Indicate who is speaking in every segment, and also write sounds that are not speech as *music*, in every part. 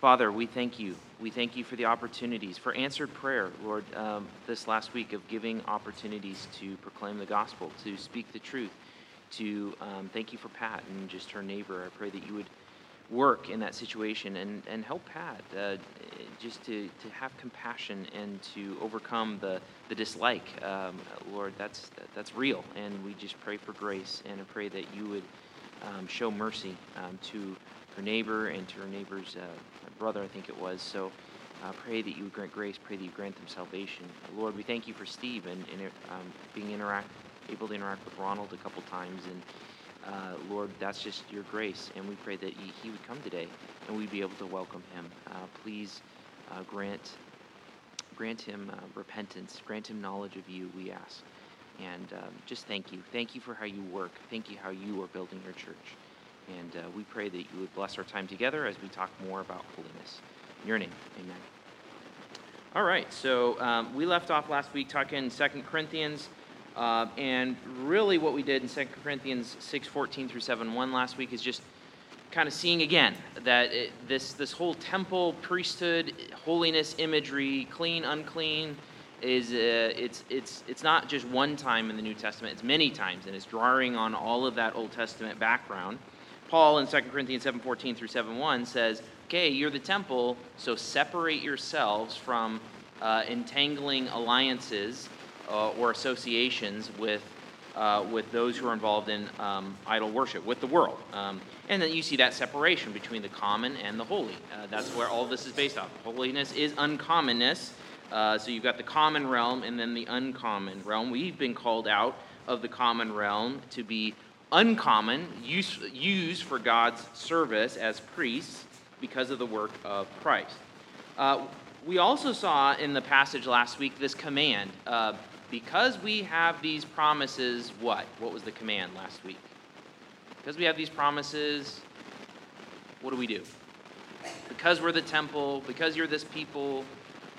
Speaker 1: Father, we thank you. We thank you for the opportunities, for answered prayer, Lord, um, this last week of giving opportunities to proclaim the gospel, to speak the truth, to um, thank you for Pat and just her neighbor. I pray that you would work in that situation and, and help Pat uh, just to, to have compassion and to overcome the, the dislike. Um, Lord, that's, that's real. And we just pray for grace and I pray that you would um, show mercy um, to her neighbor and to her neighbor's uh, brother, I think it was. So uh, pray that you grant grace, pray that you grant them salvation. Lord, we thank you for Steve and, and um, being interact, able to interact with Ronald a couple times. And uh, Lord, that's just your grace. And we pray that he, he would come today and we'd be able to welcome him. Uh, please uh, grant, grant him uh, repentance, grant him knowledge of you, we ask. And um, just thank you. Thank you for how you work. Thank you how you are building your church. And uh, we pray that you would bless our time together as we talk more about holiness. In your name, amen. All right, so um, we left off last week talking Second Corinthians. Uh, and really what we did in 2 Corinthians 6, 14 through 7, 1 last week is just kind of seeing again that it, this, this whole temple, priesthood, holiness imagery, clean, unclean, is uh, it's, it's, it's not just one time in the New Testament, it's many times, and it's drawing on all of that Old Testament background. Paul in 2 Corinthians 7:14 through 7:1 says, "Okay, you're the temple, so separate yourselves from uh, entangling alliances uh, or associations with uh, with those who are involved in um, idol worship, with the world. Um, and then you see that separation between the common and the holy. Uh, that's where all this is based off. Holiness is uncommonness. Uh, so you've got the common realm and then the uncommon realm. We've been called out of the common realm to be uncommon, use, used for God's service as priests because of the work of Christ. Uh, we also saw in the passage last week this command. Uh, because we have these promises, what? What was the command last week? Because we have these promises, what do we do? Because we're the temple, because you're this people,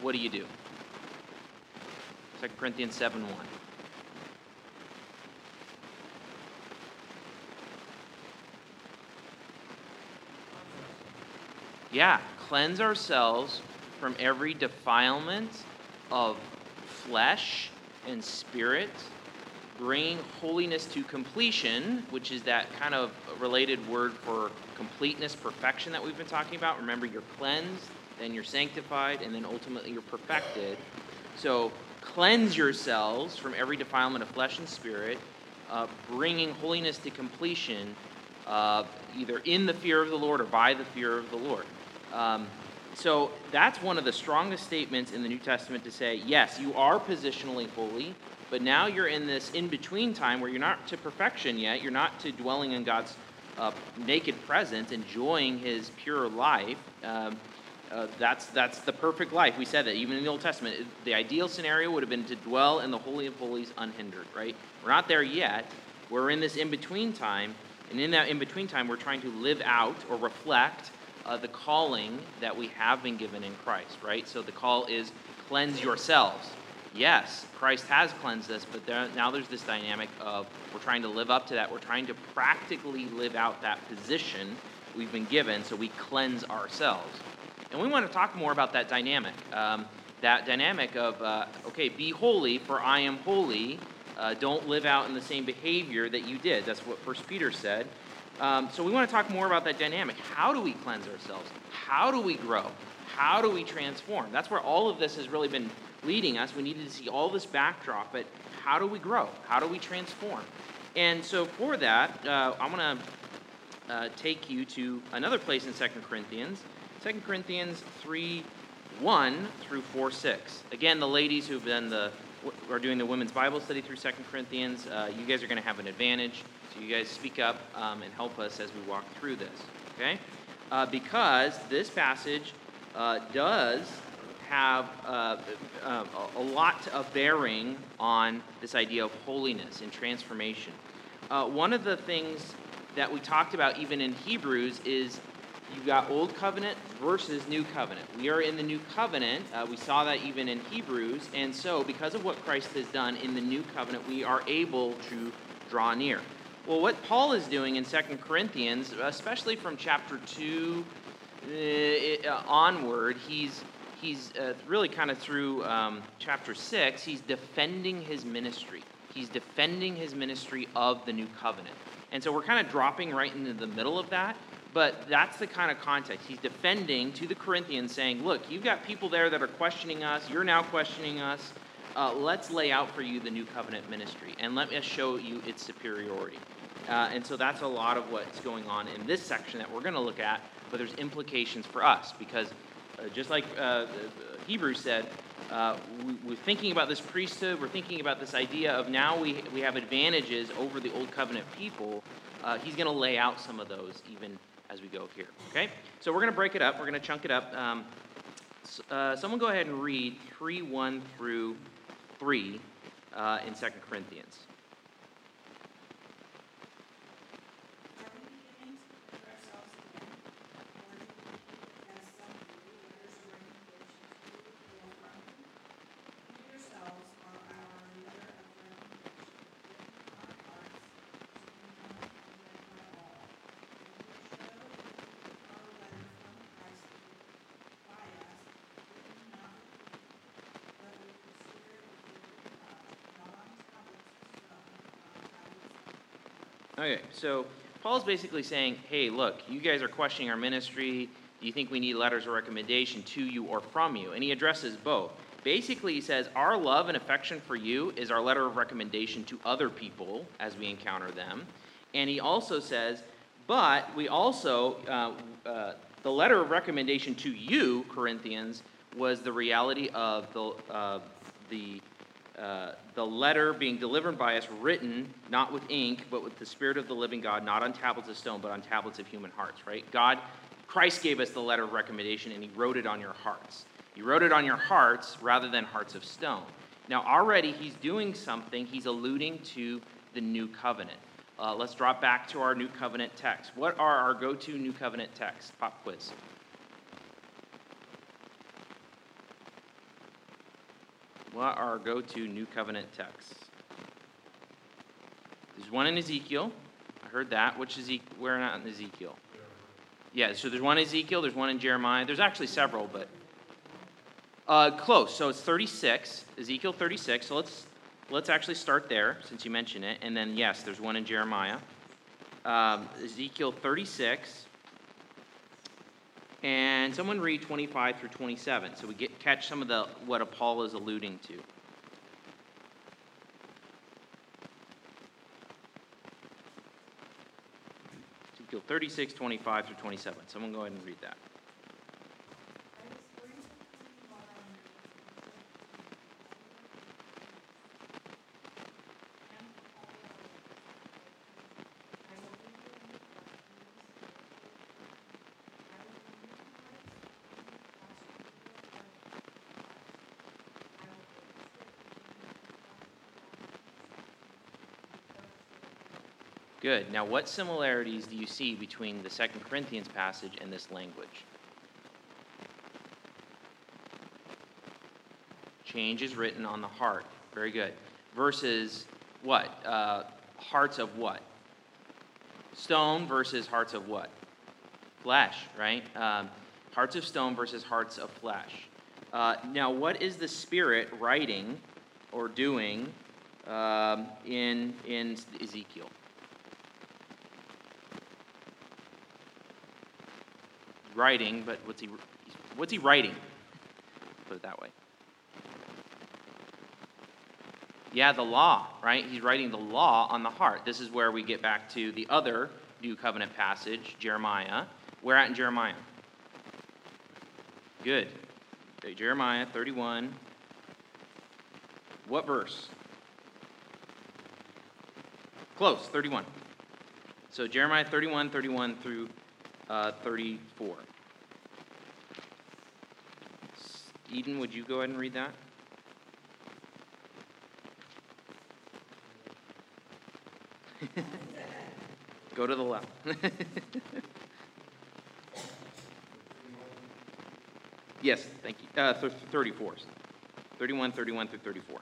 Speaker 1: what do you do? 2 Corinthians 7 1. Yeah, cleanse ourselves from every defilement of flesh and spirit, bringing holiness to completion, which is that kind of related word for completeness, perfection that we've been talking about. Remember, you're cleansed, then you're sanctified, and then ultimately you're perfected. So, cleanse yourselves from every defilement of flesh and spirit, uh, bringing holiness to completion, uh, either in the fear of the Lord or by the fear of the Lord. Um, so that's one of the strongest statements in the New Testament to say, yes, you are positionally holy, but now you're in this in between time where you're not to perfection yet. You're not to dwelling in God's uh, naked presence, enjoying His pure life. Um, uh, that's that's the perfect life. We said that even in the Old Testament, the ideal scenario would have been to dwell in the holy of holies unhindered. Right? We're not there yet. We're in this in between time, and in that in between time, we're trying to live out or reflect uh, the calling that we have been given in Christ, right? So the call is cleanse yourselves. Yes, Christ has cleansed us, but there, now there's this dynamic of we're trying to live up to that. We're trying to practically live out that position we've been given, so we cleanse ourselves. And we want to talk more about that dynamic. Um, that dynamic of, uh, okay, be holy, for I am holy. Uh, don't live out in the same behavior that you did. That's what First Peter said. Um, so we want to talk more about that dynamic. How do we cleanse ourselves? How do we grow? How do we transform? That's where all of this has really been leading us. We needed to see all this backdrop, but how do we grow? How do we transform? And so for that, uh, I'm going to uh, take you to another place in 2 Corinthians, 2 Corinthians 3 1 through 4 6. Again, the ladies who've been the are doing the women's Bible study through 2 Corinthians, uh, you guys are going to have an advantage. So you guys speak up um, and help us as we walk through this, okay? Uh, because this passage uh, does have uh, uh a lot of bearing on this idea of holiness and transformation. Uh, one of the things that we talked about even in Hebrews is you've got Old Covenant versus New Covenant. We are in the New Covenant. Uh, we saw that even in Hebrews. And so, because of what Christ has done in the New Covenant, we are able to draw near. Well, what Paul is doing in 2 Corinthians, especially from chapter 2 uh, uh, onward, he's he's uh, really kind of through um, chapter six. He's defending his ministry. He's defending his ministry of the new covenant, and so we're kind of dropping right into the middle of that. But that's the kind of context. He's defending to the Corinthians, saying, Look, you've got people there that are questioning us. You're now questioning us. Uh, let's lay out for you the new covenant ministry and let us show you its superiority. Uh, and so that's a lot of what's going on in this section that we're going to look at, but there's implications for us because uh, just like uh, Hebrews said, uh, we, are thinking about this priesthood, we're thinking about this idea of now we, we have advantages over the old covenant people. Uh, he's going to lay out some of those even as we go here. Okay? So we're going to break it up. We're going to chunk it up. Um, uh, someone go ahead and read 3 1 through 3 uh, in 2 Corinthians. Okay, so Paul's basically saying, hey, look, you guys are questioning our ministry. Do you think we need letters of recommendation to you or from you? And he addresses both. Basically, he says, Our love and affection for you is our letter of recommendation to other people as we encounter them. And he also says, But we also, uh, uh, the letter of recommendation to you, Corinthians, was the reality of the, uh, the uh, the letter being delivered by us, written not with ink, but with the Spirit of the living God, not on tablets of stone, but on tablets of human hearts, right? God, Christ gave us the letter of recommendation, and He wrote it on your hearts. He wrote it on your hearts rather than hearts of stone. Now, already He's doing something, He's alluding to the new covenant. Uh, let's drop back to our new covenant text. What are our go to new covenant texts? Pop quiz. What are our go to New Covenant texts? There's one in Ezekiel. I heard that. Which Ezekiel? Where not in Ezekiel? Yeah, so there's one in Ezekiel, there's one in Jeremiah. There's actually several, but uh, close. So it's 36, Ezekiel 36. So let's let's actually start there since you mentioned it. And then yes, there's one in Jeremiah. Um, Ezekiel 36. And someone read 25 through 27 so we get catch some of the what Paul is alluding to. Ezekiel 36, 25 through 27. Someone go ahead and read that. Good. Now, what similarities do you see between the Second Corinthians passage and this language? Change is written on the heart. Very good. Versus what? Uh, hearts of what? Stone versus hearts of what? Flesh, right? Um, hearts of stone versus hearts of flesh. Uh, now, what is the Spirit writing or doing um, in, in Ezekiel? Writing, but what's he, what's he writing? Put it that way. Yeah, the law, right? He's writing the law on the heart. This is where we get back to the other New Covenant passage, Jeremiah. Where at in Jeremiah? Good. Okay, Jeremiah 31. What verse? Close, 31. So Jeremiah 31, 31 through uh, 34. Eden, would you go ahead and read that? *laughs* go to the left. *laughs* yes, thank you. Uh, 34. 31, 31 through 34.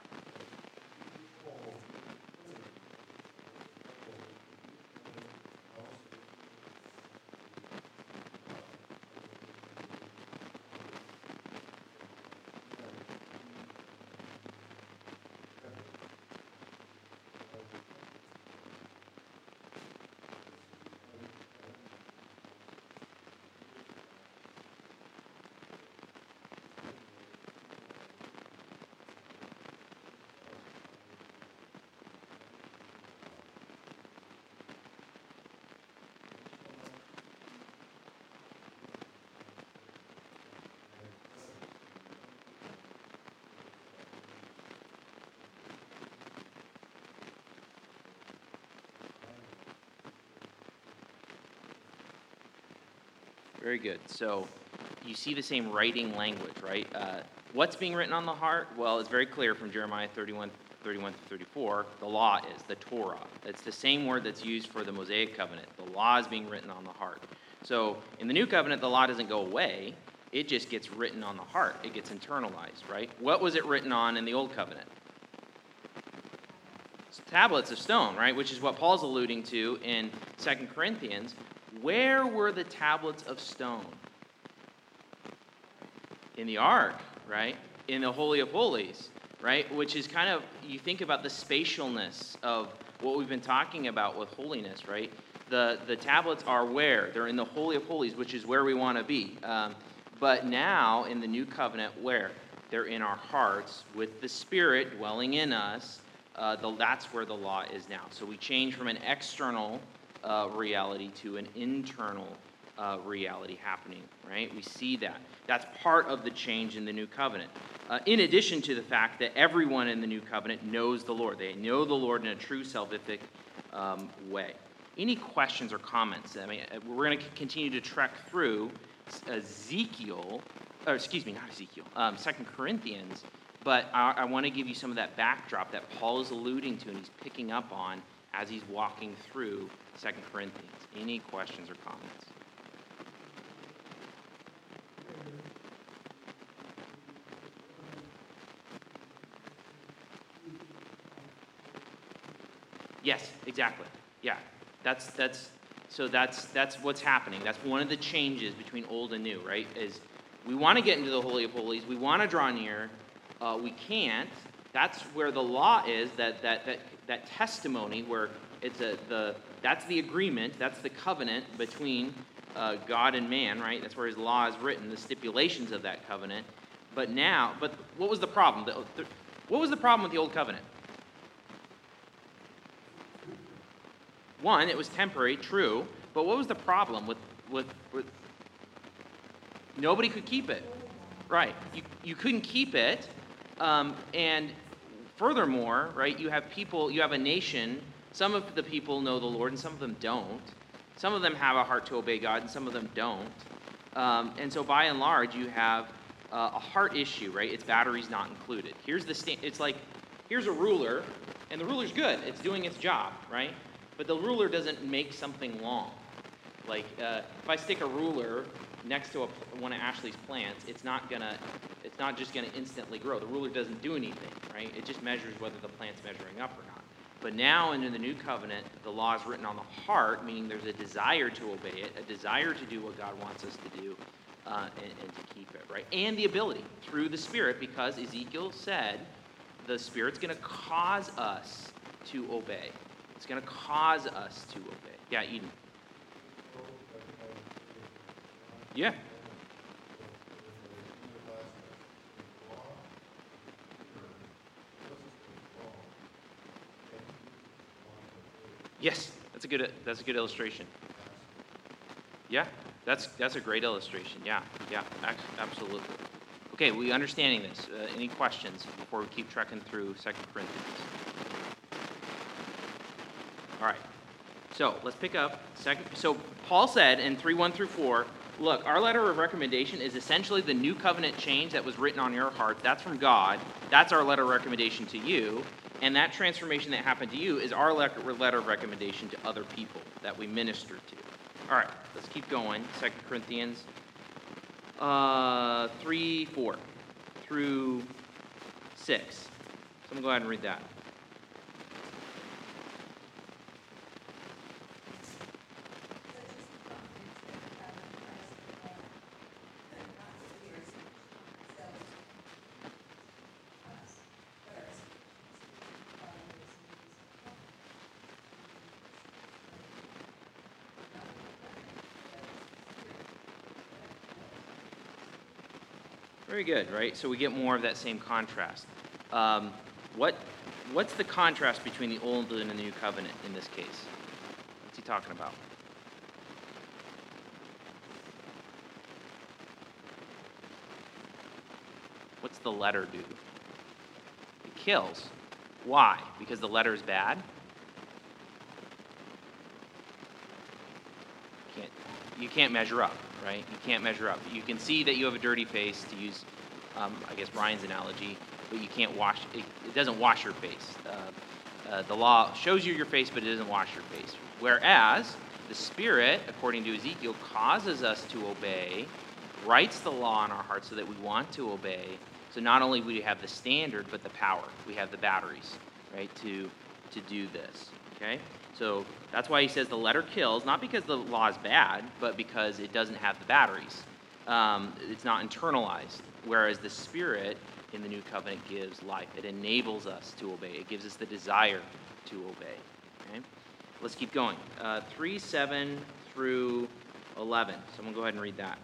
Speaker 1: Very good. So you see the same writing language, right? Uh, what's being written on the heart? Well, it's very clear from Jeremiah 31, 31 to 34. The law is the Torah. It's the same word that's used for the Mosaic covenant. The law is being written on the heart. So in the new covenant, the law doesn't go away. It just gets written on the heart. It gets internalized, right? What was it written on in the old covenant? tablets of stone, right? Which is what Paul's alluding to in Second Corinthians. Where were the tablets of stone? In the ark, right? In the Holy of Holies, right? Which is kind of, you think about the spatialness of what we've been talking about with holiness, right? The, the tablets are where? They're in the Holy of Holies, which is where we want to be. Um, but now, in the new covenant, where? They're in our hearts with the Spirit dwelling in us uh, the, that's where the law is now. So we change from an external uh, reality to an internal uh, reality happening, right? We see that. That's part of the change in the new covenant. Uh, in addition to the fact that everyone in the new covenant knows the Lord, they know the Lord in a true salvific um, way. Any questions or comments? I mean, uh, we're going to continue to trek through Ezekiel, or excuse me, not Ezekiel, um, Second Corinthians but I, I want to give you some of that backdrop that Paul is alluding to and he's picking up on as he's walking through Second Corinthians. Any questions or comments? Yes, exactly. Yeah. That's that's so that's that's what's happening. That's one of the changes between old and new, right? Is we want to get into the holy of holies, we want to draw near, uh, we can't. That's where the law is, that, that, that, that testimony where it's a, the, that's the agreement, that's the covenant between uh, God and man, right? That's where his law is written, the stipulations of that covenant. But now, but what was the problem? The, the, what was the problem with the old covenant? One, it was temporary, true, but what was the problem with, with, with nobody could keep it? Right. You, you couldn't keep it um, and furthermore, right, you have people, you have a nation, some of the people know the Lord and some of them don't. Some of them have a heart to obey God and some of them don't. Um, and so by and large, you have uh, a heart issue, right? Its battery's not included. Here's the sta- it's like here's a ruler, and the ruler's good. It's doing its job, right? But the ruler doesn't make something long. Like uh, if I stick a ruler next to a, one of Ashley's plants, it's not gonna it's not just to instantly grow. The ruler doesn't do anything, right? It just measures whether the plant's measuring up or not. But now, in the new covenant, the law is written on the heart, meaning there's a desire to obey it, a desire to do what God wants us to do, uh, and, and to keep it, right? And the ability through the Spirit, because Ezekiel said the Spirit's to cause us to obey. It's to cause us to obey. Yeah, Eden. Yeah, Yes, that's a good, that's a good illustration. Yeah, that's, that's a great illustration. Yeah, yeah, absolutely. Okay, we understanding this. Uh, any questions before we keep trekking through Second Corinthians? All right. So let's pick up second. So Paul said in three one through four, look, our letter of recommendation is essentially the new covenant change that was written on your heart. That's from God. That's our letter of recommendation to you. And that transformation that happened to you is our letter of recommendation to other people that we minister to. All right, let's keep going. Second Corinthians uh, 3, 4 through 6. So I'm going to go ahead and read that. Very good, right? So we get more of that same contrast. Um, what, what's the contrast between the Old and the New Covenant in this case? What's he talking about? What's the letter do? It kills. Why? Because the letter is bad? Can't, you can't measure up, right? You can't measure up. You can see that you have a dirty face, to use, um, I guess, Brian's analogy, but you can't wash, it, it doesn't wash your face. Uh, uh, the law shows you your face, but it doesn't wash your face. Whereas the Spirit, according to Ezekiel, causes us to obey, writes the law in our hearts so that we want to obey. So not only do we have the standard, but the power. We have the batteries, right, to, to do this. Okay? So that's why he says the letter kills, not because the law is bad, but because it doesn't have the batteries. Um, it's not internalized. Whereas the Spirit in the new covenant gives life. It enables us to obey. It gives us the desire to obey. Okay? Let's keep going. Uh, 3 7 through 11. Someone go ahead and read that.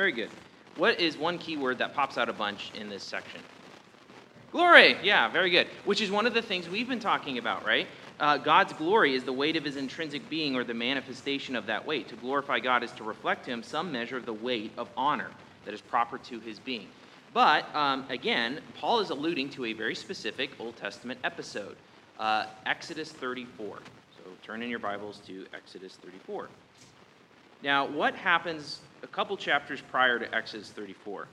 Speaker 1: Very good. What is one key word that pops out a bunch in this section? Glory. Yeah, very good. Which is one of the things we've been talking about, right? Uh, God's glory is the weight of his intrinsic being or the manifestation of that weight. To glorify God is to reflect to him some measure of the weight of honor that is proper to his being. But um, again, Paul is alluding to a very specific Old Testament episode, uh, Exodus 34. So turn in your Bibles to Exodus 34. Now, what happens a couple chapters prior to Exodus 34?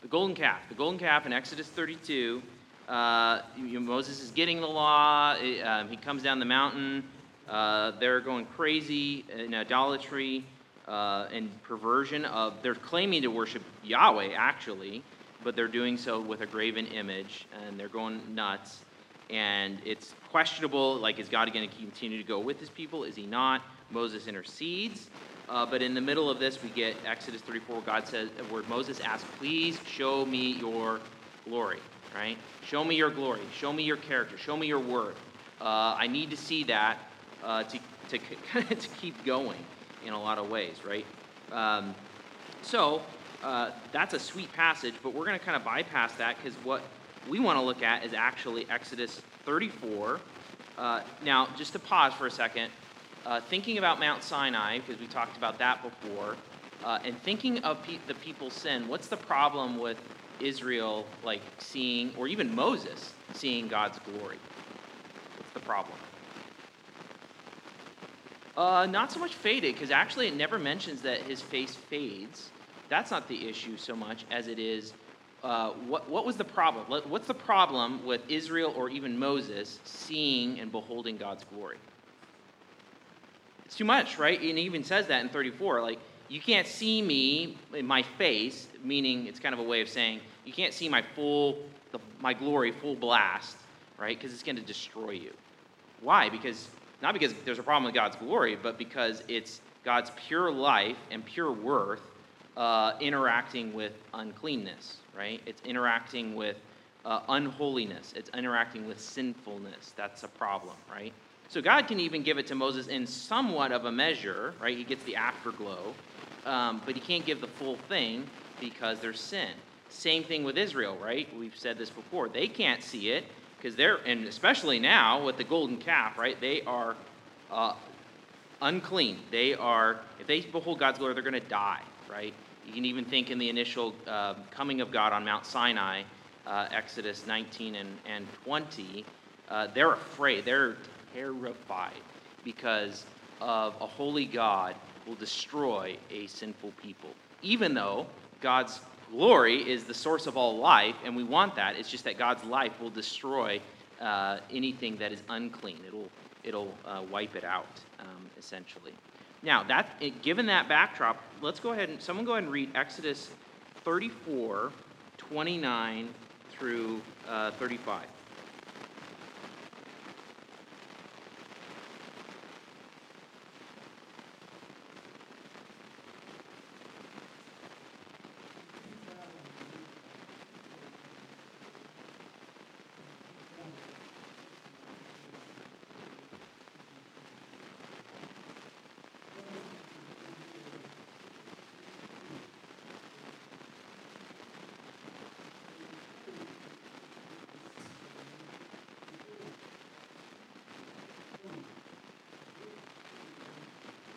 Speaker 1: The golden calf. The golden calf in Exodus 32. Uh, Moses is getting the law. Um, he comes down the mountain. Uh, they're going crazy in idolatry uh, and perversion of. They're claiming to worship Yahweh, actually, but they're doing so with a graven image, and they're going nuts. And it's questionable, like, is God going to continue to go with his people? Is he not? Moses intercedes. Uh, but in the middle of this, we get Exodus 34, God says, where Moses asks, Please show me your glory, right? Show me your glory. Show me your character. Show me your word. Uh, I need to see that uh, to, to, *laughs* to keep going in a lot of ways, right? Um, so, uh, that's a sweet passage, but we're going to kind of bypass that because what we want to look at is actually Exodus 34. Uh, now, just to pause for a second, uh, thinking about Mount Sinai, because we talked about that before, uh, and thinking of pe- the people's sin, what's the problem with Israel, like seeing, or even Moses seeing God's glory? What's the problem? Uh, not so much faded, because actually it never mentions that his face fades. That's not the issue so much as it is uh, what, what was the problem? What's the problem with Israel or even Moses seeing and beholding God's glory? It's too much, right? And he even says that in 34. Like, you can't see me in my face, meaning it's kind of a way of saying you can't see my full, the, my glory full blast, right? Because it's going to destroy you. Why? Because, not because there's a problem with God's glory, but because it's God's pure life and pure worth uh, interacting with uncleanness, right? It's interacting with uh, unholiness. It's interacting with sinfulness. That's a problem, right? So God can even give it to Moses in somewhat of a measure, right? He gets the afterglow, um, but he can't give the full thing because there's sin. Same thing with Israel, right? We've said this before. They can't see it because they're, and especially now with the golden calf, right? They are uh, unclean. They are, if they behold God's glory, they're going to die, right? You can even think in the initial uh, coming of God on Mount Sinai, uh, Exodus 19 and, and 20, uh, they're afraid. They're terrified because of a holy God will destroy a sinful people. Even though God's glory is the source of all life, and we want that, it's just that God's life will destroy uh, anything that is unclean. It'll, it'll uh, wipe it out, um, essentially. Now, that, given that backdrop, let's go ahead and someone go ahead and read Exodus 34, 29 through uh, 35.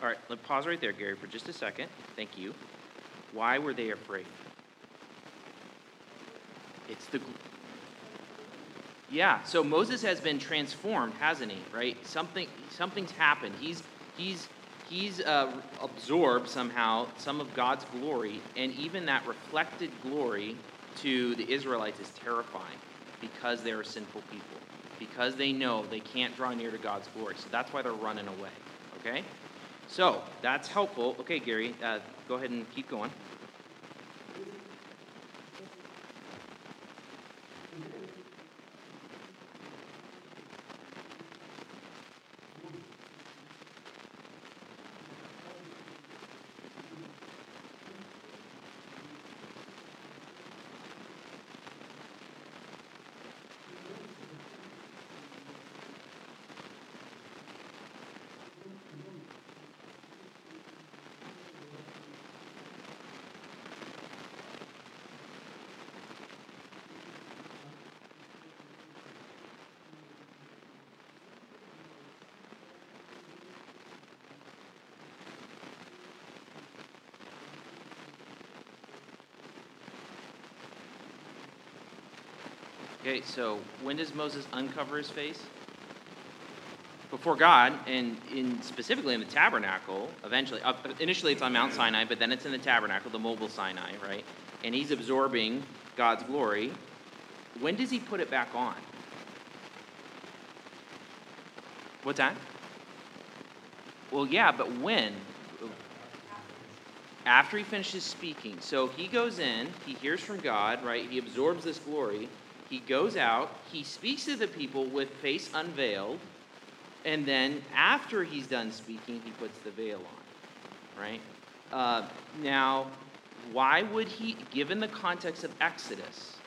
Speaker 1: All right, let's pause right there, Gary, for just a second. Thank you. Why were they afraid? It's the. Yeah, so Moses has been transformed, hasn't he? Right? Something, something's happened. He's, he's, he's uh, absorbed somehow some of God's glory, and even that reflected glory to the Israelites is terrifying because they are sinful people, because they know they can't draw near to God's glory. So that's why they're running away. Okay? So that's helpful. Okay, Gary, uh, go ahead and keep going. Okay, so when does Moses uncover his face? Before God, and in specifically in the tabernacle. Eventually, initially it's on Mount Sinai, but then it's in the tabernacle, the mobile Sinai, right? And he's absorbing God's glory. When does he put it back on? What's that? Well, yeah, but when? After he finishes speaking. So he goes in, he hears from God, right? He absorbs this glory. He goes out, he speaks to the people with face unveiled, and then after he's done speaking, he puts the veil on, right? Uh, now, why would he, given the context of Exodus,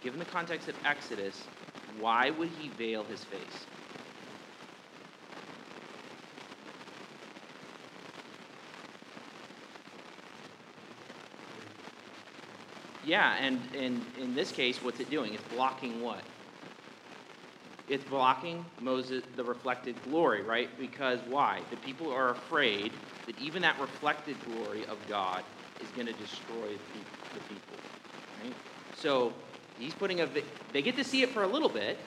Speaker 1: given the context of Exodus, why would he veil his face? Yeah, and, in this case, what's it doing? It's blocking what? It's blocking Moses, the reflected glory, right? Because why? The people are afraid that even that reflected glory of God is going to destroy the people, right? So he's putting a, they get to see it for a little bit,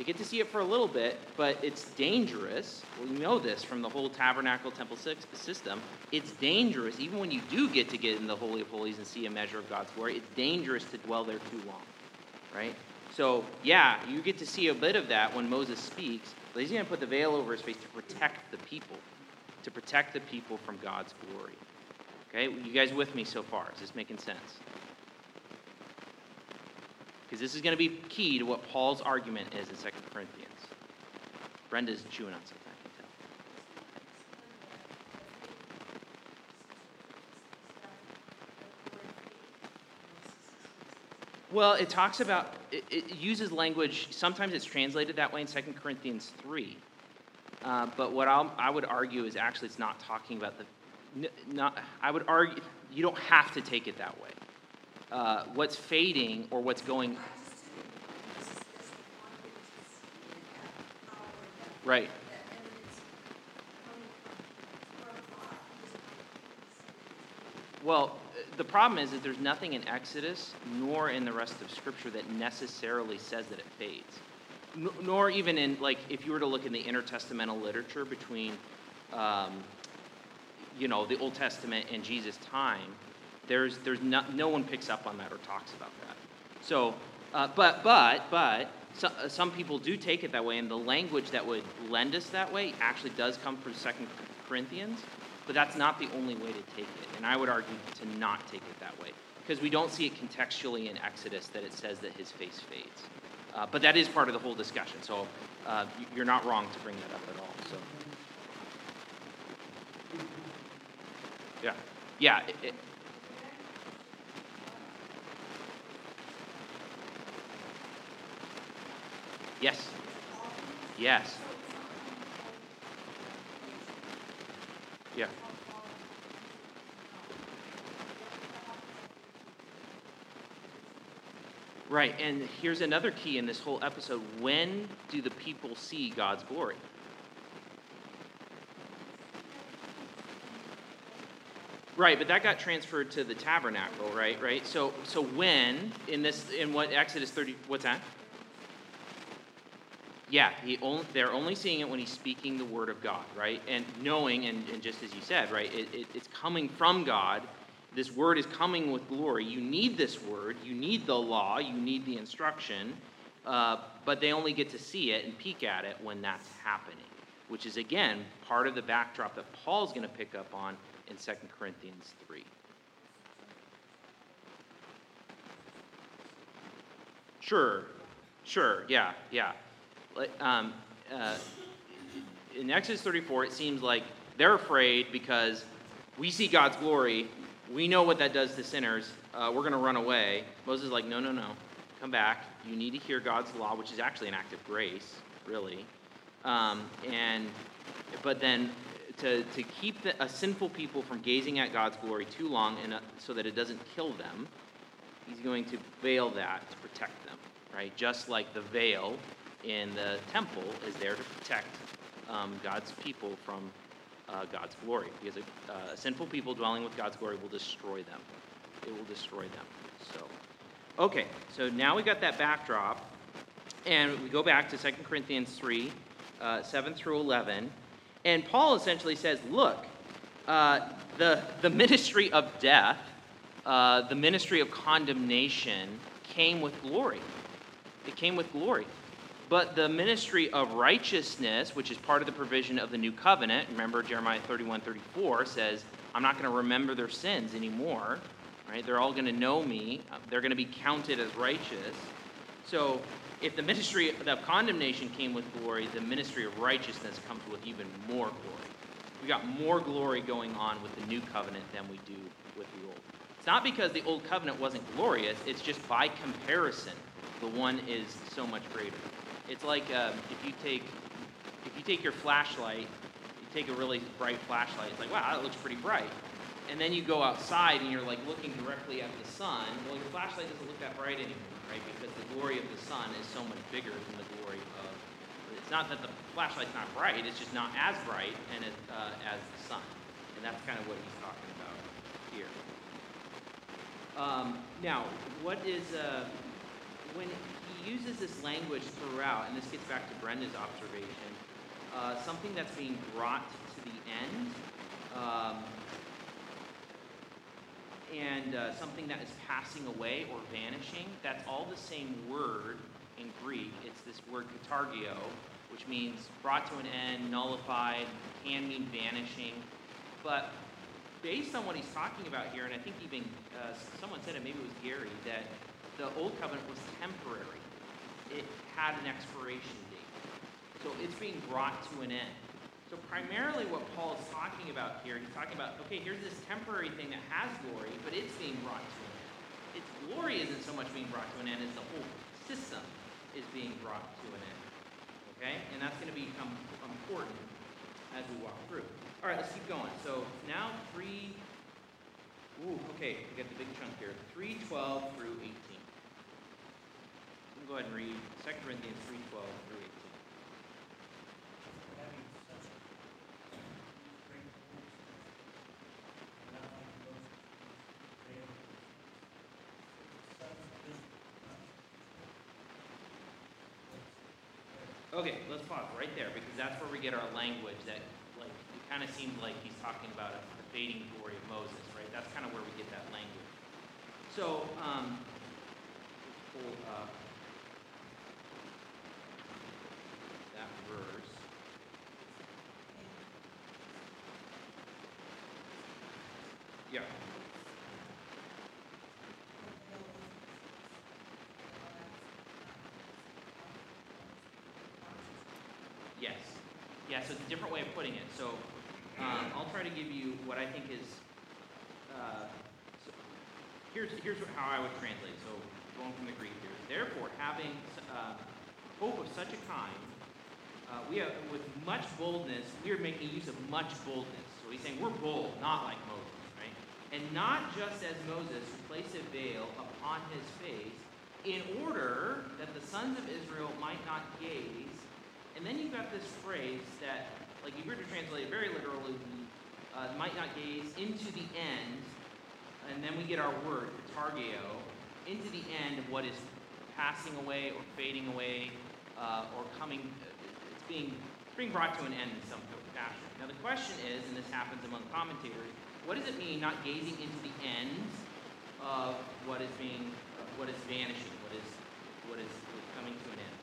Speaker 1: they get to see it for a little bit, but it's dangerous. Well, you know this from the whole tabernacle temple system. It's dangerous, even when you do get to get in the Holy of Holies and see a measure of God's glory, it's dangerous to dwell there too long, right? So, yeah, you get to see a bit of that when Moses speaks, but he's going to put the veil over his face to protect the people, to protect the people from God's glory. Okay, you guys with me so far? Is this making sense? Because this is going to be key to what Paul's argument is in 2 Corinthians. Brenda's chewing on something. Well, it talks about, it, it, uses language, sometimes it's translated that way in 2 Corinthians 3. Uh, but what I'll, i would argue is actually it's not talking about the, not, I would argue, you don't have to take it that way uh, what's fading or what's going. Right. Well, the problem is that there's nothing in Exodus nor in the rest of Scripture that necessarily says that it fades. N- nor even in, like, if you were to look in the intertestamental literature between, um, you know, the Old Testament and Jesus' time, there's, there's no, no one picks up on that or talks about that. So, uh, but, but, but, so, uh, some people do take it that way, and the language that would lend us that way actually does come from Second Corinthians, but that's not the only way to take it. And I would argue to not take it that way, because we don't see it contextually in Exodus that it says that his face fades. Uh, but that is part of the whole discussion, so uh, you're not wrong to bring that up at all. So, yeah, yeah. It, it, Yes. Yes. Yeah. Right, and here's another key in this whole episode. When do the people see God's glory? Right, but that got transferred to the tabernacle, right? Right. So so when in this in what Exodus 30 what's that? Yeah, he only, they're only seeing it when he's speaking the word of God, right? And knowing, and, and just as you said, right, it, it, it's coming from God. This word is coming with glory. You need this word. You need the law. You need the instruction. Uh, but they only get to see it and peek at it when that's happening, which is, again, part of the backdrop that Paul's going to pick up on in 2 Corinthians 3. Sure, sure, yeah, yeah. Um, uh, in Exodus 34, it seems like they're afraid because we see God's glory. We know what that does to sinners. Uh, we're going to run away. Moses is like, no, no, no. Come back. You need to hear God's law, which is actually an act of grace, really. Um, and but then to, to keep the, a sinful people from gazing at God's glory too long and uh, so that it doesn't kill them, he's going to veil that to protect them, right? Just like the veil in the temple is there to protect um, God's people from uh, God's glory. Because a, uh, sinful people dwelling with God's glory will destroy them. It will destroy them. So, okay, so now we got that backdrop, and we go back to 2 Corinthians 3 uh, 7 through 11. And Paul essentially says, look, uh, the, the ministry of death, uh, the ministry of condemnation came with glory. It came with glory. But the ministry of righteousness, which is part of the provision of the new covenant, remember Jeremiah 31 34 says, I'm not going to remember their sins anymore. Right? They're all going to know me. They're going to be counted as righteous. So if the ministry of condemnation came with glory, the ministry of righteousness comes with even more glory. We got more glory going on with the new covenant than we do with the old. It's not because the old covenant wasn't glorious, it's just by comparison, the one is so much greater. It's like uh, if you take if you take your flashlight, you take a really bright flashlight. It's like wow, that looks pretty bright. And then you go outside and you're like looking directly at the sun. Well, your flashlight doesn't look that bright anymore, right? Because the glory of the sun is so much bigger than the glory of. It's not that the flashlight's not bright; it's just not as bright and it, uh, as the sun. And that's kind of what he's talking about here. Um, now, what is uh, when uses this language throughout, and this gets back to Brenda's observation, uh, something that's being brought to the end, um, and uh, something that is passing away or vanishing. That's all the same word in Greek. It's this word katargeo, which means brought to an end, nullified, can mean vanishing. But based on what he's talking about here, and I think even uh, someone said it, maybe it was Gary, that the old covenant was temporary it had an expiration date. So it's being brought to an end. So primarily what Paul is talking about here, he's talking about, okay, here's this temporary thing that has glory, but it's being brought to an end. Its glory isn't so much being brought to an end as the whole system is being brought to an end. Okay? And that's going to become important as we walk through. All right, let's keep going. So now 3, ooh, okay, we got the big chunk here. 312 through 18 go ahead and read 2 Corinthians 3.12 through 18. Okay, let's pause right there because that's where we get our language that, like, it kind of seems like he's talking about the fading glory of Moses, right? That's kind of where we get that language. So, um, pull up Yeah. Yes. Yeah, so it's a different way of putting it. So um, I'll try to give you what I think is. Uh, so here's here's how I would translate. So going from the Greek here. Therefore, having uh, hope of such a kind, uh, we have with much boldness. We are making use of much boldness. So he's saying we're bold, not like Moses right? and not just as Moses placed a veil upon his face, in order that the sons of Israel might not gaze. And then you've got this phrase that, like if you were to translate it very literally, uh, might not gaze into the end, and then we get our word, katargeo, into the end of what is passing away or fading away uh, or coming, being, it's being brought to an end in some fashion. Now the question is, and this happens among commentators, what does it mean not gazing into the ends of what is being, what is vanishing, what is, what is coming to an end?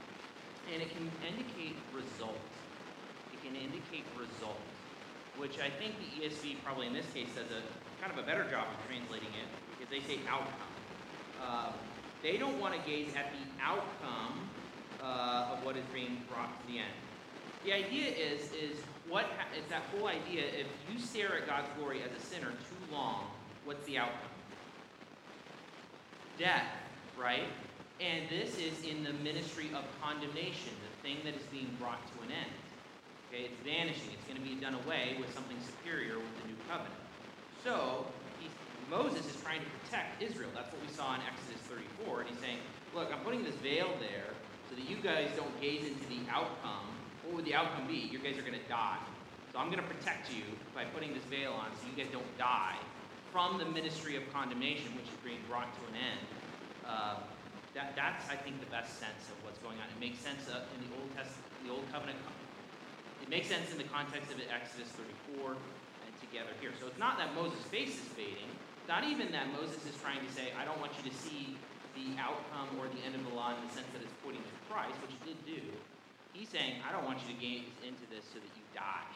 Speaker 1: And it can indicate results. It can indicate results, which I think the ESV probably in this case does a kind of a better job of translating it because they say outcome. Uh, they don't want to gaze at the outcome uh, of what is being brought to the end. The idea is, is what ha- that whole idea. If you stare at God's glory as a sinner too long, what's the outcome? Death, right? And this is in the ministry of condemnation, the thing that is being brought to an end. Okay, it's vanishing. It's going to be done away with something superior with the new covenant. So Moses is trying to protect Israel. That's what we saw in Exodus 34. And he's saying, look, I'm putting this veil there so that you guys don't gaze into the outcome. What would the outcome be? You guys are going to die. So I'm going to protect you by putting this veil on so you guys don't die from the ministry of condemnation, which is being brought to an end. Uh, that, that's, I think, the best sense of what's going on. It makes sense uh, in the Old Testament, the Old Covenant. It makes sense in the context of Exodus 34 and together here. So it's not that Moses' face is fading. Not even that Moses is trying to say, I don't want you to see the outcome or the end of the law in the sense that it's pointing to Christ, which he did do. He's saying, I don't want you to gaze into this so that you die.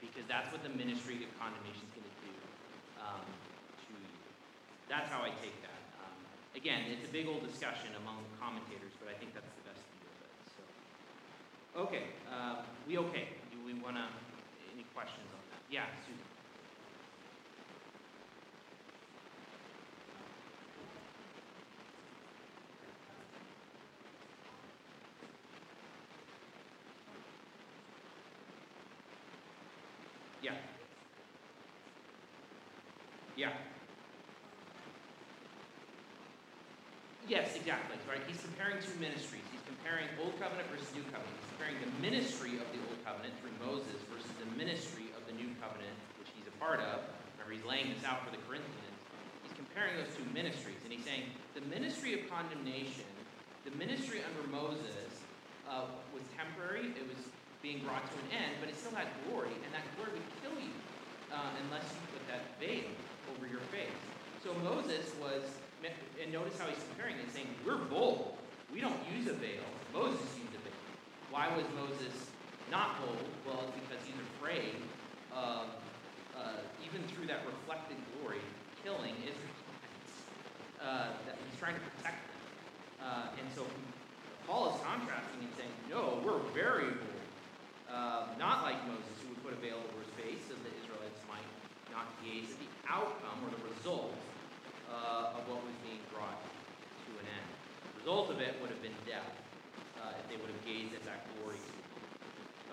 Speaker 1: Because that's what the ministry of condemnation is going to do um, to you. That's how I take that. Um, again, it's a big old discussion among commentators, but I think that's the best view of it. So, okay, uh, we okay? Do we want to? Any questions on? That? Yeah, Susan. Yeah. Yeah. Yes, exactly. Right. He's comparing two ministries. He's comparing Old Covenant versus New Covenant. He's comparing the ministry of the Old Covenant through Moses versus the ministry of the new covenant, which he's a part of. Remember, he's laying this out for the Corinthians. He's comparing those two ministries, and he's saying the ministry of condemnation, the ministry under Moses, uh, was temporary. It was being brought to an end, but it still had glory, and that glory would kill you uh, unless you put that veil over your face. So Moses was, and notice how he's comparing it, saying, We're bold. We don't use a veil. Moses used a veil. Why was Moses not bold? Well, it's because he's afraid uh, even through that reflected glory, killing Israelites. Uh, that he's trying to protect them. Uh, and so Paul is contrasting and saying, no, we're very bold. Uh, not like Moses, who would put a veil over his face so the Israelites might not gaze at the outcome or the result uh, of what was being brought to an end. The result of it would have been death uh, if they would have gazed at that glory.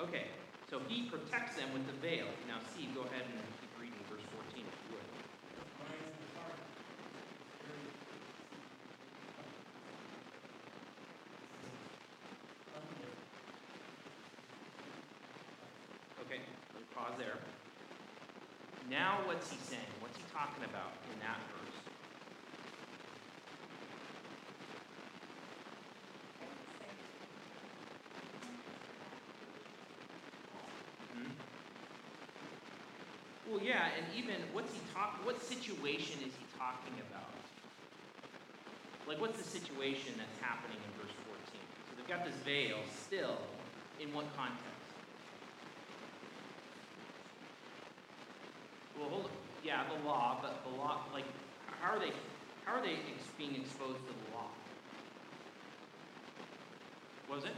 Speaker 1: Okay, so he protects them with the veil. Now, Steve, go ahead and keep reading verse 14 if you would. Okay, pause there. Now, what's he saying? What's he talking about in that verse? Well, yeah, and even what's he talk? What situation is he talking about? Like, what's the situation that's happening in verse 14? So they've got this veil still. In what context? Well, hold on. Yeah, the law, but the law, like, how are they? How are they being exposed to the law? Was it?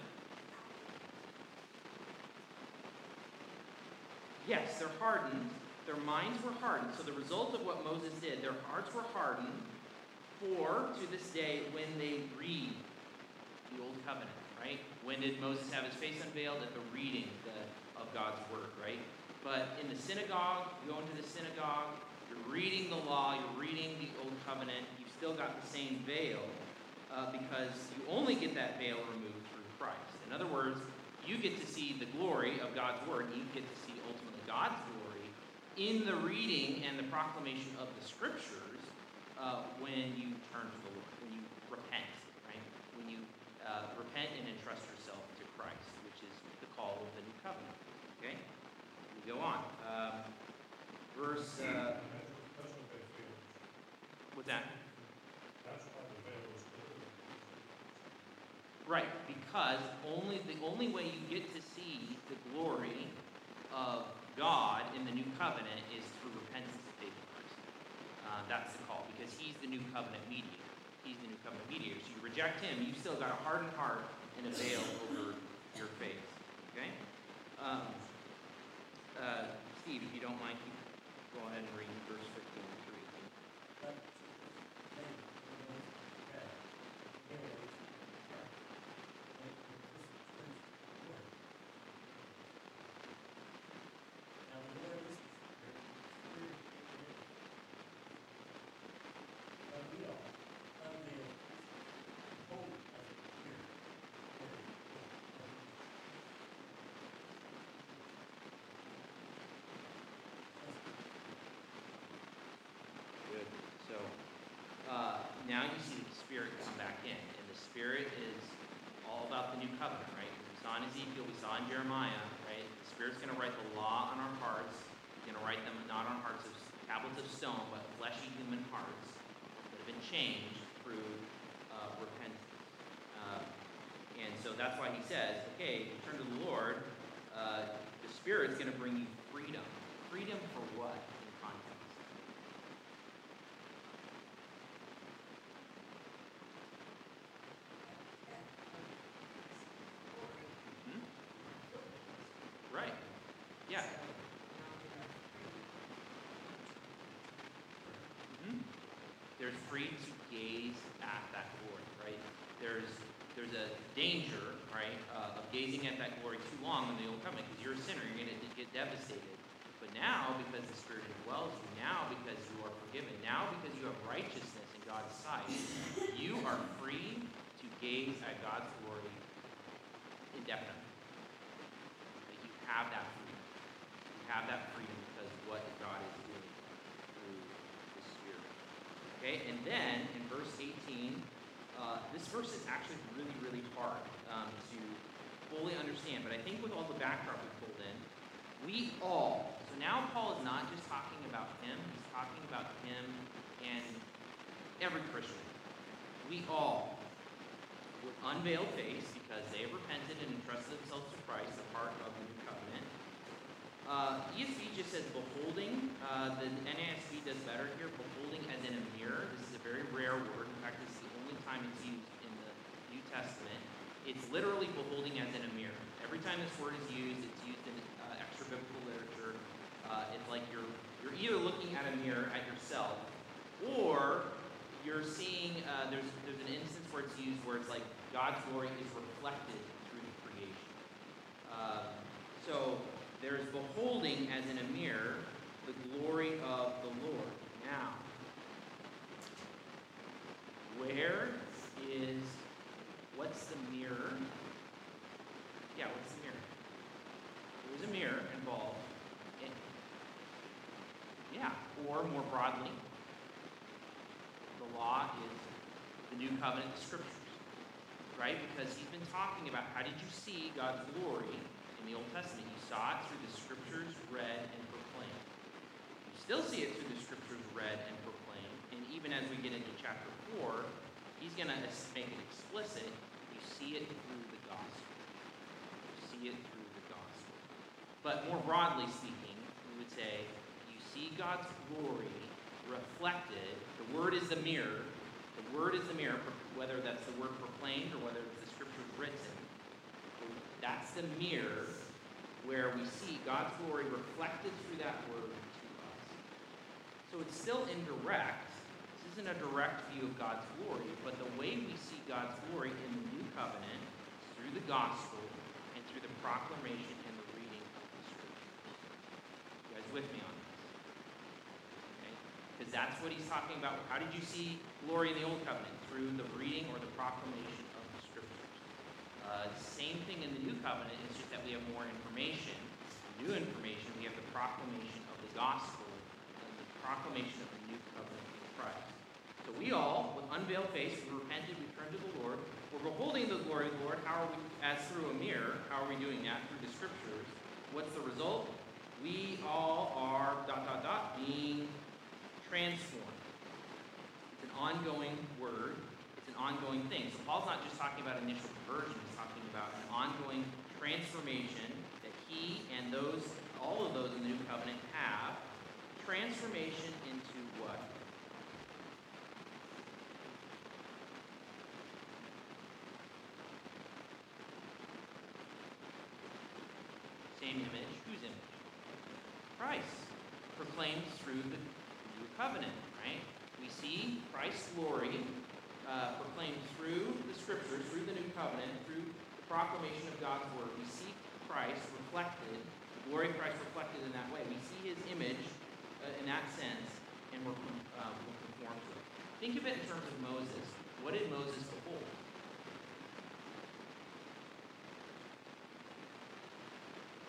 Speaker 1: Yes, they're hardened, their minds were hardened. So the result of what Moses did, their hearts were hardened for, to this day, when they read the Old Covenant, right? When did Moses have his face unveiled? At the reading the, of God's Word, right? But in the synagogue, you go into the synagogue, you're reading the law, you're reading the Old Covenant, you've still got the same veil uh, because you only get that veil removed through Christ. In other words, you get to see the glory of God's Word, you get to see ultimately God's glory in the reading and the proclamation of the scriptures uh, when you turn to the Lord, when you repent, right? When you uh, repent and entrust yourself to Christ, which is the call of the new covenant. Okay? We go on. Um, verse. Uh, what's that? Right, because only the only way you get to see the glory of God in the new covenant is through repentance and faith in Christ. Uh, that's the call, because He's the new covenant mediator. He's the new covenant mediator. So you reject Him, you've still got a hardened heart and a veil over your faith. Okay? Um, uh, Steve, if you don't mind, go ahead and read verse 15 now you see the Spirit come back in. And the Spirit is all about the new covenant, right? We saw in Ezekiel, we saw in Jeremiah, right? The Spirit's going to write the law on our hearts. He's going to write them not on hearts of tablets of stone, but fleshy human hearts that have been changed through uh, repentance. Uh, and so that's why he says, okay, turn to the Lord. Uh, the Spirit's going to bring you freedom. Freedom for what in context? Yeah. Mm-hmm. They're to gaze at that glory, right? There's there's a danger, right, uh, of gazing at that glory too long in the old covenant because you're a sinner, you're going to get devastated. But now, because the Spirit indwells you, now because you are forgiven, now because you have righteousness in God's sight, you are free to gaze at God's glory indefinitely. You have that freedom have that freedom because of what God is doing through the Spirit. Okay, and then in verse 18, uh, this verse is actually really, really hard um, to fully understand, but I think with all the backdrop we pulled in, we all, so now Paul is not just talking about him, he's talking about him and every Christian. We all, with unveiled face, because they have repented and entrusted themselves to Christ, the part of the new covenant, uh, ESV just says beholding. Uh, the NASB does better here. Beholding as in a mirror. This is a very rare word. In fact, it's the only time it's used in the New Testament. It's literally beholding as in a mirror. Every time this word is used, it's used in uh, extra biblical literature. Uh, it's like you're you're either looking at a mirror at yourself, or you're seeing. Uh, there's there's an instance where it's used where it's like God's glory is reflected through the creation. Uh, so there is beholding as in a mirror the glory of the Lord. Now, where is, what's the mirror? Yeah, what's the mirror? There's a mirror involved. In, yeah, or more broadly, the law is the new covenant, the scriptures. Right? Because he's been talking about how did you see God's glory the Old Testament. You saw it through the scriptures read and proclaimed. You still see it through the scriptures read and proclaimed. And even as we get into chapter 4, he's going to make it explicit. You see it through the gospel. You see it through the gospel. But more broadly speaking, we would say you see God's glory reflected. The word is the mirror. The word is the mirror, whether that's the word proclaimed or whether it's the scriptures written. That's the mirror where we see God's glory reflected through that word to us. So it's still indirect. This isn't a direct view of God's glory, but the way we see God's glory in the new covenant through the gospel and through the proclamation and the reading of the scriptures. You guys with me on this? Okay? Because that's what he's talking about. How did you see glory in the old covenant? Through the reading or the proclamation uh, same thing in the new covenant, it's just that we have more information. New information, we have the proclamation of the the gospel and the proclamation of the new covenant in Christ. So we all, with unveiled face, we repented, we turned to the Lord. We're beholding the glory of the Lord. How are we, as through a mirror, how are we doing that? Through the scriptures. What's the result? We all are, dot, dot, dot, being transformed. It's an ongoing word It's an ongoing thing. So Paul's not just talking about initial conversion, he's talking about an ongoing transformation that he and those, all of those in the new covenant have. Transformation into what? Same image. Whose image? Christ. Proclaimed through the new covenant, right? We see Christ's glory uh, proclaimed through the scriptures, through the new covenant, through proclamation of God's word. We see Christ reflected, the glory of Christ reflected in that way. We see his image uh, in that sense, and we're, um, we're conformed to it. Think of it in terms of Moses. What did Moses behold?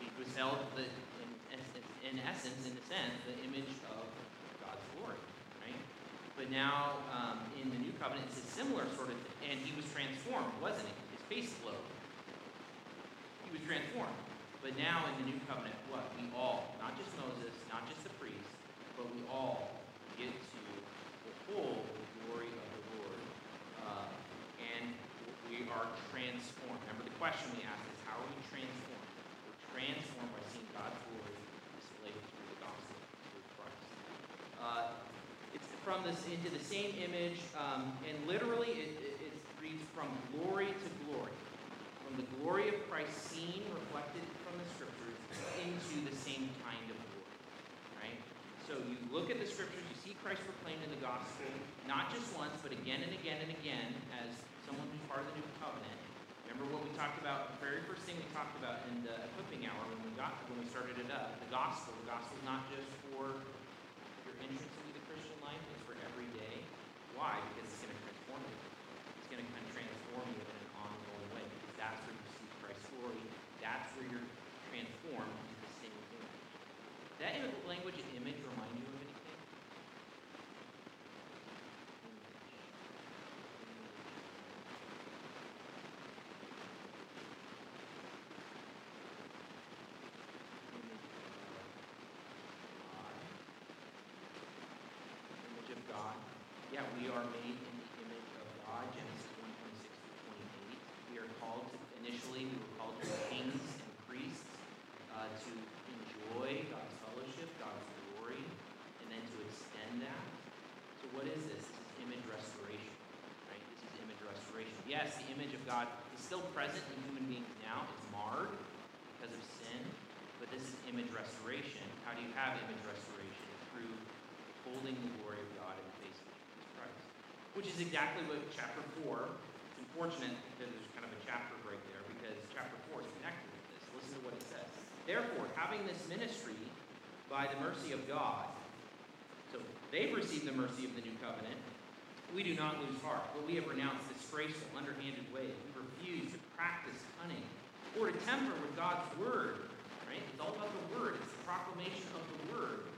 Speaker 1: He beheld, the, in, in essence, in a sense, the image of God's glory, right? But now um, in the new covenant, it's a similar sort of thing. And he was transformed, wasn't he? His face glowed. He was transformed. But now in the new covenant, what? We all, not just Moses, not just the priests, but we all get to behold the glory of the Lord. Uh, and we are transformed. Remember the question we asked is how are we transformed? We're transformed by seeing God's glory displayed through the gospel, through Christ. Uh, it's from this into the same image, um, and literally it, it, it reads from glory to the glory of Christ seen reflected from the scriptures into the same kind of glory. Right? So you look at the scriptures, you see Christ proclaimed in the gospel, not just once, but again and again and again as someone who's part of the new covenant. Remember what we talked about, the very first thing we talked about in the equipping hour when we got when we started it up, the gospel. The gospel is not just for your entrance into the Christian life it's for every day. Why? Because it's going to transform you. It's going to kind of transform you in an ongoing way. Because that's where you see Christ's glory. That's where you're transformed into the same image. That language and image remind you of anything? God. Yeah, we are made in the image of God, Genesis 1 26 to 28. We are called to, initially, we were called to be kings and priests uh, to enjoy God's fellowship, God's glory, and then to extend that. So, what is this? This is image restoration, right? This is image restoration. Yes, the image of God is still present in human beings now, it's marred because of sin, but this is image restoration. How do you have image restoration? Through holding the glory of God in the face of Jesus Christ. Which is exactly what chapter 4, it's unfortunate because there's kind of a chapter break there because chapter 4 is connected with this. Listen to what it says. Therefore, having this ministry by the mercy of God, so they've received the mercy of the new covenant. We do not lose heart, but we have renounced disgraceful, underhanded ways. We refuse to practice cunning or to temper with God's word. Right? It's all about the word. It's the proclamation of the word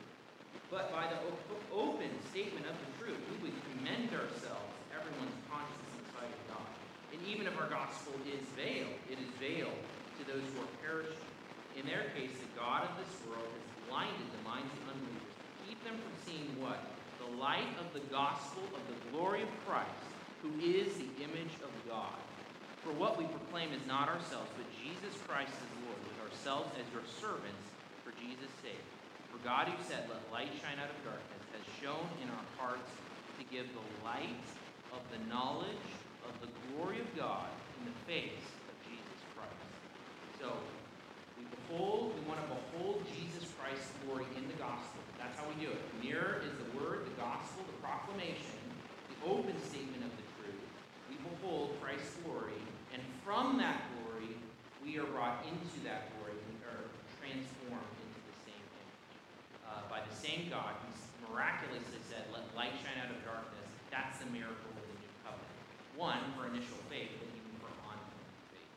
Speaker 1: but by the open statement of the truth, we would commend ourselves, everyone's conscience in the sight of God. And even if our gospel is veiled, it is veiled to those who are perishing. In their case, the God of this world has blinded the minds of unbelievers to keep them from seeing what? The light of the gospel of the glory of Christ, who is the image of God. For what we proclaim is not ourselves, but Jesus Christ as Lord, with ourselves as your servants for Jesus' sake. For God, who said, Let light shine out of darkness, has shown in our hearts to give the light of the knowledge of the glory of God in the face of Jesus Christ. So, we behold, we want to behold Jesus Christ's glory in the gospel. That's how we do it. Mirror is the word, the gospel, the proclamation, the open statement of the truth. We behold Christ's glory, and from that glory, we are brought into that glory. We are transformed into the same image uh, by the same God who miraculously said, Let light shine out of darkness. That's the miracle of the new covenant. One, for initial faith, but even for ongoing faith.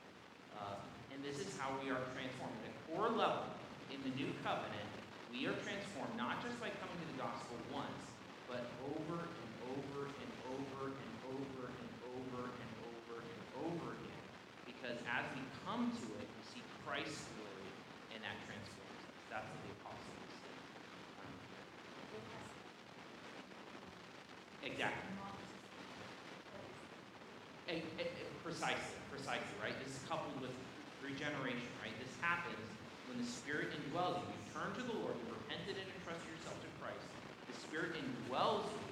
Speaker 1: Uh, and this is how we are transformed. At a core level, in the new covenant, we are transformed not just by coming to the gospel once, but over and over and over and over and over and over and over again. Because as we come to it, we see Christ's glory, and that transforms us. That's what the apostles said. Exactly. Precisely, precisely, right? This is coupled with regeneration, right? This happens when the Spirit indwells you, you turn to the Lord, you repented and entrust yourself to Christ. The Spirit indwells you.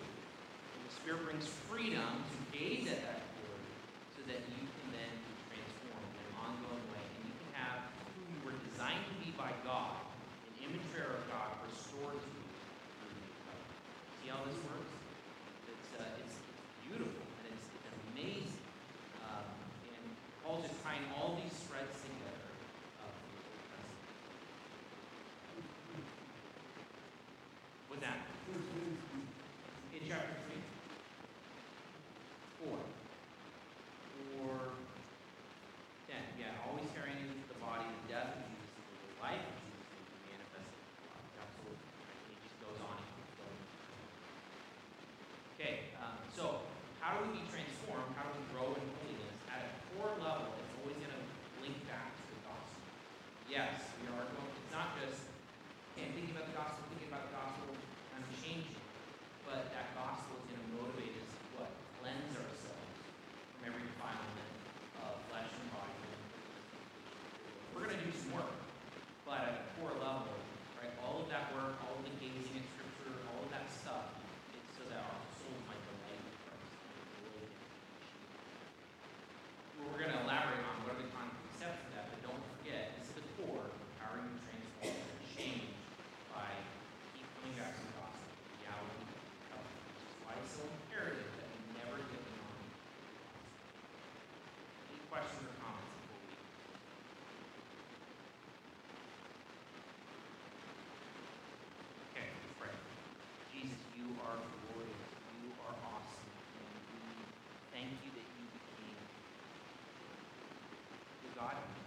Speaker 1: And the Spirit brings freedom to gaze at that glory so that you how do we God.